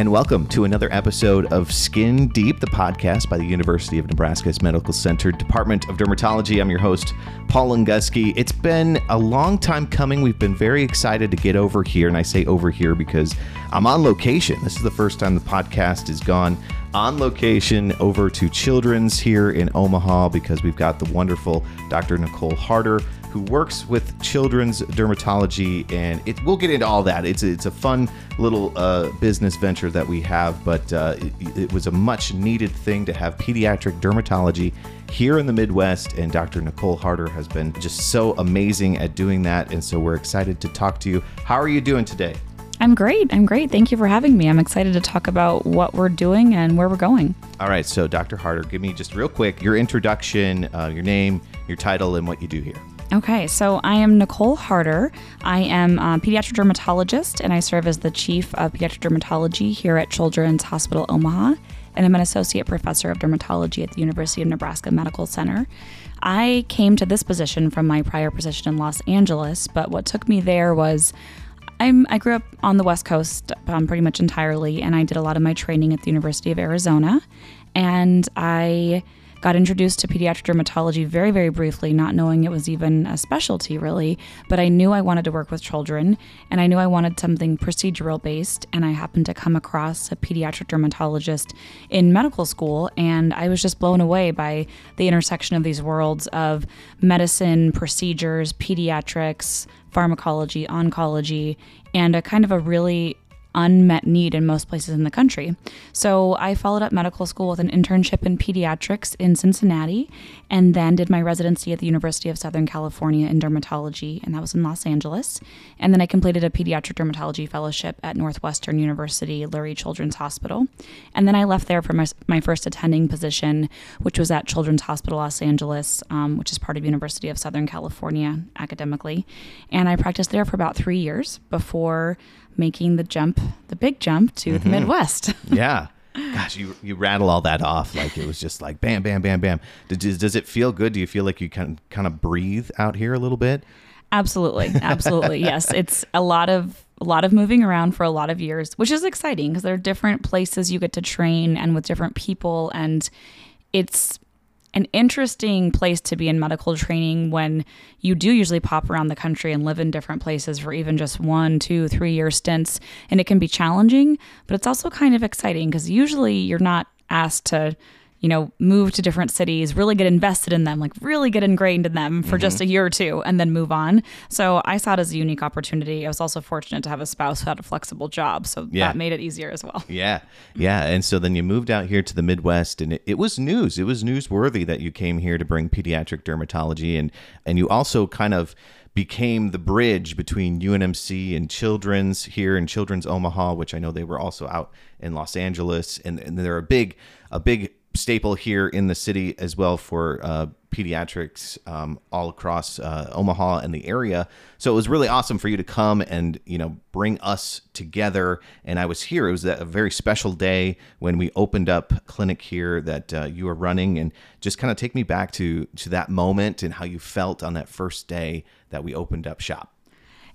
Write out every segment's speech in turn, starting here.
and welcome to another episode of Skin Deep, the podcast by the University of Nebraska's Medical Center Department of Dermatology. I'm your host, Paul Longuski. It's been a long time coming. We've been very excited to get over here, and I say over here because I'm on location. This is the first time the podcast has gone on location over to Children's here in Omaha because we've got the wonderful Dr. Nicole Harter who works with children's dermatology, and it, we'll get into all that. It's a, it's a fun little uh, business venture that we have, but uh, it, it was a much needed thing to have pediatric dermatology here in the Midwest, and Dr. Nicole Harter has been just so amazing at doing that, and so we're excited to talk to you. How are you doing today? I'm great. I'm great. Thank you for having me. I'm excited to talk about what we're doing and where we're going. All right, so Dr. Harter, give me just real quick your introduction, uh, your name, your title, and what you do here. Okay, so I am Nicole Harter. I am a pediatric dermatologist and I serve as the chief of pediatric dermatology here at Children's Hospital Omaha. And I'm an associate professor of dermatology at the University of Nebraska Medical Center. I came to this position from my prior position in Los Angeles, but what took me there was I'm, I grew up on the West Coast um, pretty much entirely, and I did a lot of my training at the University of Arizona. And I got introduced to pediatric dermatology very, very briefly, not knowing it was even a specialty really. But I knew I wanted to work with children and I knew I wanted something procedural based. And I happened to come across a pediatric dermatologist in medical school. And I was just blown away by the intersection of these worlds of medicine, procedures, pediatrics, pharmacology, oncology, and a kind of a really unmet need in most places in the country. So I followed up medical school with an internship in pediatrics in Cincinnati and then did my residency at the University of Southern California in dermatology, and that was in Los Angeles. And then I completed a pediatric dermatology fellowship at Northwestern University Lurie Children's Hospital. And then I left there for my, my first attending position, which was at Children's Hospital Los Angeles, um, which is part of University of Southern California academically. And I practiced there for about three years before making the jump, the big jump to mm-hmm. the Midwest. yeah. Gosh, you you rattle all that off like it was just like bam, bam, bam, bam. Does, does it feel good? Do you feel like you can kind of breathe out here a little bit? Absolutely, absolutely. yes, it's a lot of a lot of moving around for a lot of years, which is exciting because there are different places you get to train and with different people, and it's an interesting place to be in medical training when you do usually pop around the country and live in different places for even just one, two, three year stints. And it can be challenging, but it's also kind of exciting because usually you're not asked to you know, move to different cities, really get invested in them, like really get ingrained in them for mm-hmm. just a year or two and then move on. So I saw it as a unique opportunity. I was also fortunate to have a spouse who had a flexible job. So yeah. that made it easier as well. Yeah. Yeah. And so then you moved out here to the Midwest and it, it was news. It was newsworthy that you came here to bring pediatric dermatology and and you also kind of became the bridge between UNMC and Children's here in Children's Omaha, which I know they were also out in Los Angeles, and, and they're a big a big staple here in the city as well for uh, pediatrics um, all across uh, Omaha and the area. So it was really awesome for you to come and you know bring us together. And I was here. It was a very special day when we opened up clinic here that uh, you were running, and just kind of take me back to to that moment and how you felt on that first day that we opened up shop.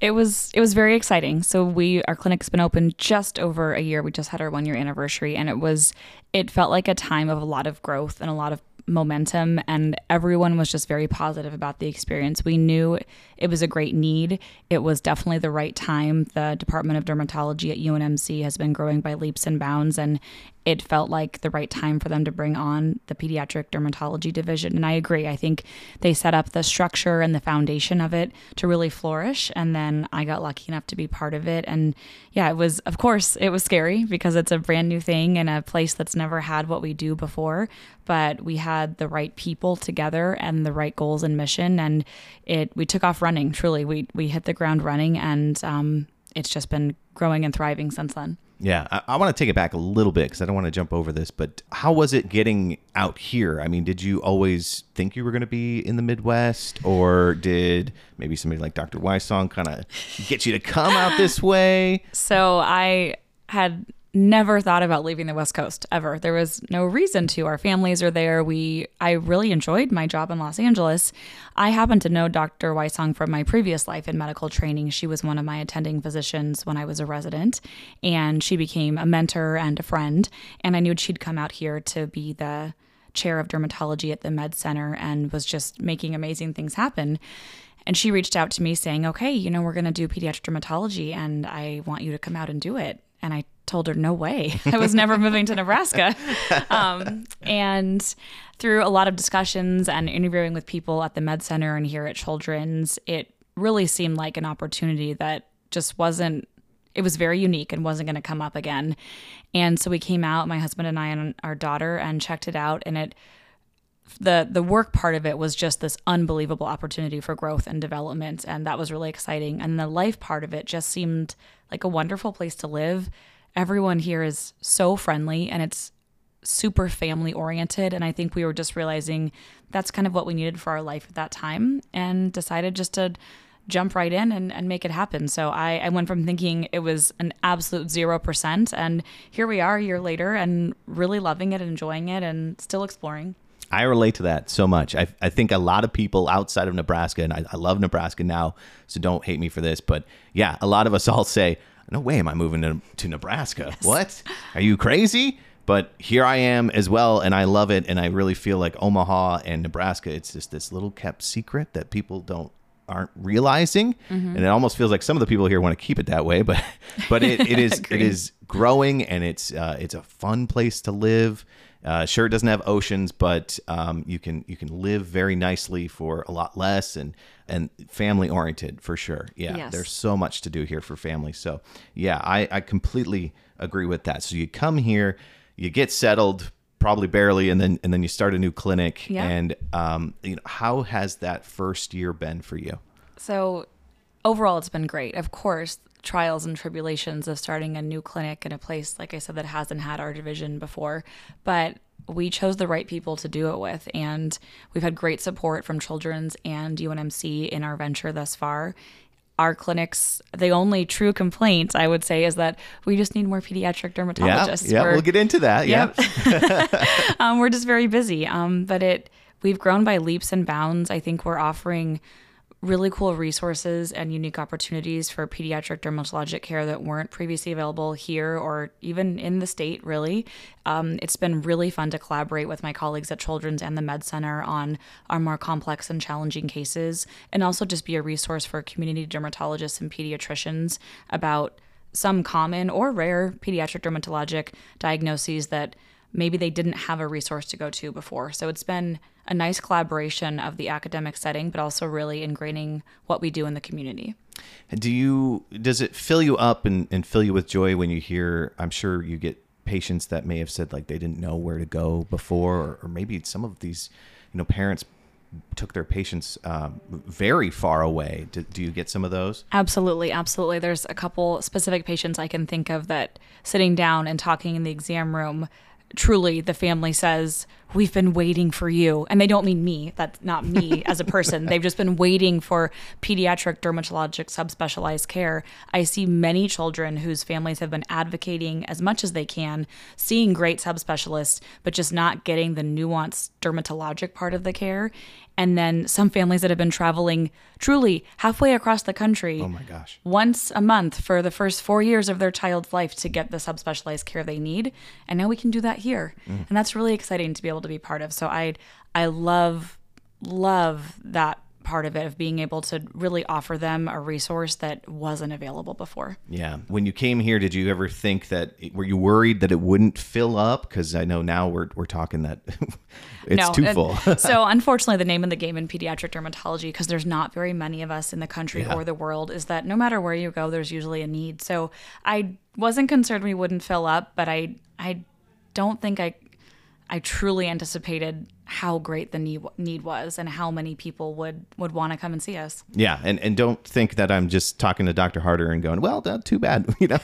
It was it was very exciting. So we our clinic's been open just over a year. We just had our one year anniversary, and it was it felt like a time of a lot of growth and a lot of momentum and everyone was just very positive about the experience. We knew it was a great need. It was definitely the right time. The Department of Dermatology at UNMC has been growing by leaps and bounds and it felt like the right time for them to bring on the pediatric dermatology division. And I agree. I think they set up the structure and the foundation of it to really flourish. And then I got lucky enough to be part of it. And yeah, it was, of course, it was scary because it's a brand new thing in a place that's never had what we do before. But we had the right people together and the right goals and mission. And it, we took off running, truly. We, we hit the ground running and um, it's just been growing and thriving since then. Yeah, I, I want to take it back a little bit because I don't want to jump over this. But how was it getting out here? I mean, did you always think you were going to be in the Midwest, or did maybe somebody like Dr. Wysong kind of get you to come out this way? So I had never thought about leaving the West Coast ever. There was no reason to. Our families are there. We I really enjoyed my job in Los Angeles. I happen to know Dr. Wysong from my previous life in medical training. She was one of my attending physicians when I was a resident, and she became a mentor and a friend. And I knew she'd come out here to be the chair of dermatology at the Med Center and was just making amazing things happen. And she reached out to me saying, "Okay, you know, we're going to do pediatric dermatology and I want you to come out and do it." And I told her, no way. I was never moving to Nebraska. Um, and through a lot of discussions and interviewing with people at the Med Center and here at Children's, it really seemed like an opportunity that just wasn't it was very unique and wasn't going to come up again. And so we came out, my husband and I and our daughter, and checked it out. And it, the the work part of it was just this unbelievable opportunity for growth and development, and that was really exciting. And the life part of it just seemed like a wonderful place to live everyone here is so friendly and it's super family oriented. And I think we were just realizing that's kind of what we needed for our life at that time and decided just to jump right in and, and make it happen. So I, I went from thinking it was an absolute 0%. And here we are a year later and really loving it enjoying it and still exploring. I relate to that so much. I, I think a lot of people outside of Nebraska, and I, I love Nebraska now, so don't hate me for this, but yeah, a lot of us all say, no way am I moving to, to Nebraska. Yes. What? Are you crazy? But here I am as well, and I love it. And I really feel like Omaha and Nebraska, it's just this little kept secret that people don't aren't realizing, mm-hmm. and it almost feels like some of the people here want to keep it that way. But but it, it is it is growing, and it's uh, it's a fun place to live. Uh, sure, it doesn't have oceans, but um, you can you can live very nicely for a lot less and and family oriented for sure. Yeah, yes. there's so much to do here for families. So yeah, I, I completely agree with that. So you come here, you get settled, probably barely, and then and then you start a new clinic. Yeah. And um, you know, how has that first year been for you? So overall, it's been great. Of course, trials and tribulations of starting a new clinic in a place, like I said, that hasn't had our division before. But we chose the right people to do it with. And we've had great support from Children's and UNMC in our venture thus far. Our clinics, the only true complaint I would say is that we just need more pediatric dermatologists. Yeah, yeah we'll get into that. Yeah. Yep. um, we're just very busy. Um, but it, we've grown by leaps and bounds. I think we're offering really cool resources and unique opportunities for pediatric dermatologic care that weren't previously available here or even in the state, really. Um, it's been really fun to collaborate with my colleagues at Children's and the Med Center on our more complex and challenging cases, and also just be a resource for community dermatologists and pediatricians about some common or rare pediatric dermatologic diagnoses that maybe they didn't have a resource to go to before. So it's been a nice collaboration of the academic setting, but also really ingraining what we do in the community. Do you does it fill you up and, and fill you with joy when you hear? I'm sure you get patients that may have said like they didn't know where to go before, or, or maybe some of these, you know, parents took their patients um, very far away. Do, do, you get some of those? Absolutely, absolutely. There's a couple specific patients I can think of that sitting down and talking in the exam room truly the family says we've been waiting for you. And they don't mean me that's not me as a person. They've just been waiting for pediatric dermatologic subspecialized care. I see many children whose families have been advocating as much as they can seeing great subspecialists but just not getting the nuanced dermatologic part of the care and then some families that have been traveling truly halfway across the country. Oh my gosh. Once a month for the first four years of their child's life to get the subspecialized care they need. And now we can do that here. Mm. And that's really exciting to be able to be part of. So I I love love that part of it of being able to really offer them a resource that wasn't available before. Yeah. When you came here, did you ever think that were you worried that it wouldn't fill up? Because I know now we're we're talking that it's no, too full. so unfortunately, the name of the game in pediatric dermatology, because there's not very many of us in the country yeah. or the world, is that no matter where you go, there's usually a need. So I wasn't concerned we wouldn't fill up, but I I don't think I I truly anticipated how great the need, need was and how many people would would want to come and see us. Yeah, and and don't think that I'm just talking to Dr. Harter and going, well, too bad. You know,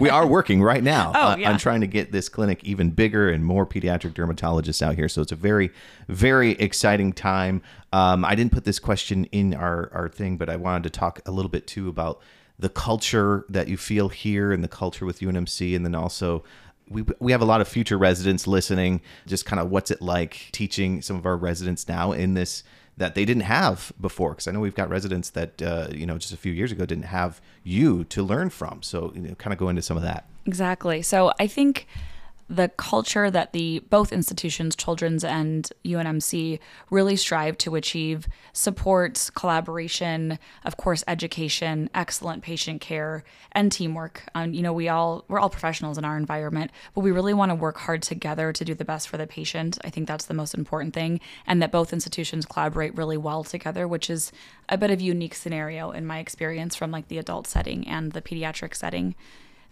we are working right now oh, yeah. on trying to get this clinic even bigger and more pediatric dermatologists out here. So it's a very very exciting time. Um, I didn't put this question in our our thing, but I wanted to talk a little bit too about the culture that you feel here and the culture with UNMC, and then also we, we have a lot of future residents listening. Just kind of what's it like teaching some of our residents now in this that they didn't have before? Because I know we've got residents that uh, you know just a few years ago didn't have you to learn from. So you know, kind of go into some of that. Exactly. So I think the culture that the both institutions, Children's and UNMC, really strive to achieve supports, collaboration, of course, education, excellent patient care, and teamwork. Um, you know, we all we're all professionals in our environment, but we really want to work hard together to do the best for the patient. I think that's the most important thing, and that both institutions collaborate really well together, which is a bit of unique scenario in my experience from like the adult setting and the pediatric setting.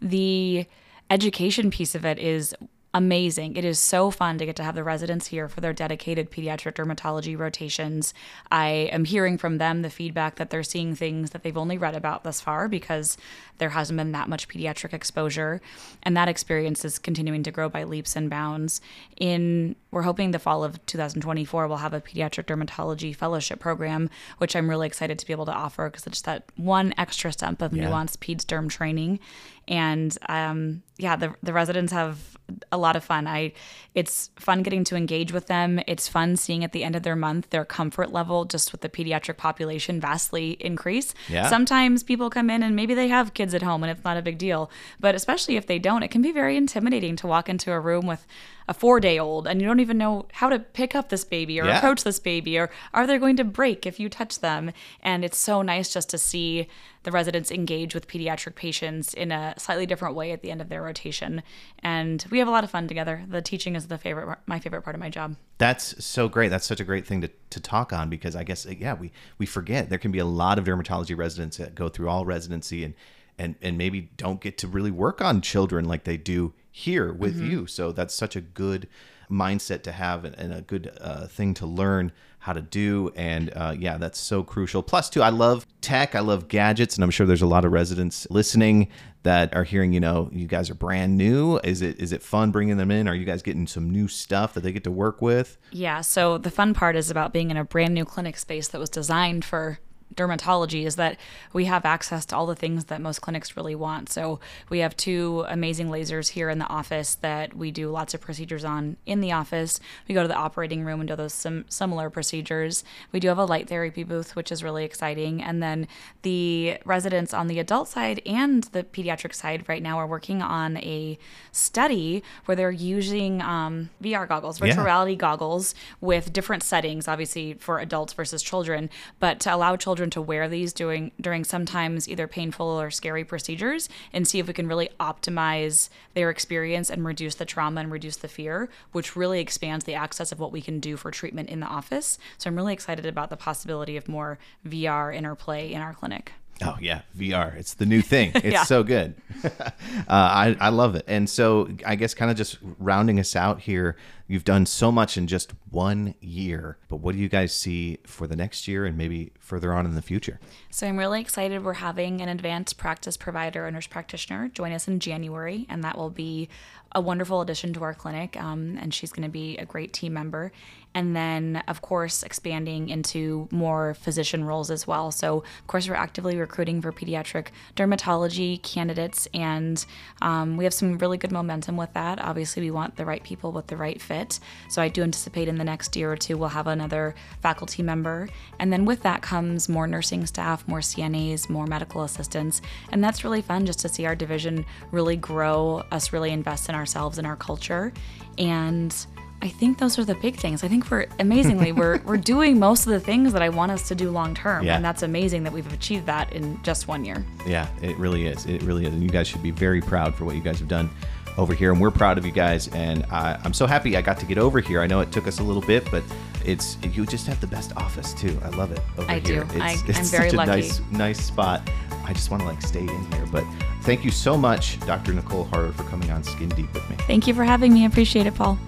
The education piece of it is amazing. It is so fun to get to have the residents here for their dedicated pediatric dermatology rotations. I am hearing from them the feedback that they're seeing things that they've only read about thus far because there hasn't been that much pediatric exposure. And that experience is continuing to grow by leaps and bounds. In we're hoping the fall of 2024 we'll have a pediatric dermatology fellowship program, which I'm really excited to be able to offer because it's that one extra step of yeah. nuanced peds derm training. And um, yeah, the the residents have a lot of fun. I it's fun getting to engage with them. It's fun seeing at the end of their month their comfort level just with the pediatric population vastly increase. Yeah. Sometimes people come in and maybe they have kids at home and it's not a big deal, but especially if they don't, it can be very intimidating to walk into a room with a four day old and you don't even know how to pick up this baby or yeah. approach this baby or are they going to break if you touch them? And it's so nice just to see the residents engage with pediatric patients in a slightly different way at the end of their rotation. And we have a lot of fun together. The teaching is the favorite, my favorite part of my job. That's so great. That's such a great thing to, to talk on because I guess, yeah, we, we forget there can be a lot of dermatology residents that go through all residency and, and, and maybe don't get to really work on children like they do here with mm-hmm. you. So that's such a good mindset to have and a good uh, thing to learn how to do. And uh, yeah, that's so crucial. Plus, too, I love tech, I love gadgets, and I'm sure there's a lot of residents listening that are hearing. You know, you guys are brand new. Is it is it fun bringing them in? Are you guys getting some new stuff that they get to work with? Yeah. So the fun part is about being in a brand new clinic space that was designed for dermatology is that we have access to all the things that most clinics really want. So we have two amazing lasers here in the office that we do lots of procedures on in the office. We go to the operating room and do those some similar procedures. We do have a light therapy booth, which is really exciting. And then the residents on the adult side and the pediatric side right now are working on a study where they're using um, VR goggles, virtual yeah. reality goggles with different settings, obviously for adults versus children, but to allow children children to wear these during during sometimes either painful or scary procedures and see if we can really optimize their experience and reduce the trauma and reduce the fear, which really expands the access of what we can do for treatment in the office. So I'm really excited about the possibility of more VR interplay in our clinic. Oh yeah, VR. It's the new thing. It's yeah. so good. uh, I I love it. And so I guess kind of just rounding us out here. You've done so much in just one year, but what do you guys see for the next year and maybe further on in the future? So I'm really excited. We're having an advanced practice provider, a nurse practitioner, join us in January, and that will be a wonderful addition to our clinic. Um, and she's going to be a great team member and then of course expanding into more physician roles as well. So of course we're actively recruiting for pediatric dermatology candidates. And um, we have some really good momentum with that. Obviously we want the right people with the right fit. So i do anticipate in the next year or two we'll have another faculty member. And then with that comes more nursing staff more cnas more medical assistants. And that's really fun just to see our division really grow us really invest in ourselves and our culture. And I think those are the big things. I think we're amazingly we're we're doing most of the things that I want us to do long term, yeah. and that's amazing that we've achieved that in just one year. Yeah, it really is. It really is, and you guys should be very proud for what you guys have done over here, and we're proud of you guys. And I, I'm so happy I got to get over here. I know it took us a little bit, but it's you just have the best office too. I love it over I here. do. It's, I, it's I'm very such lucky. a nice nice spot. I just want to like stay in here, but thank you so much, Dr. Nicole Harter, for coming on Skin Deep with me. Thank you for having me. I appreciate it, Paul.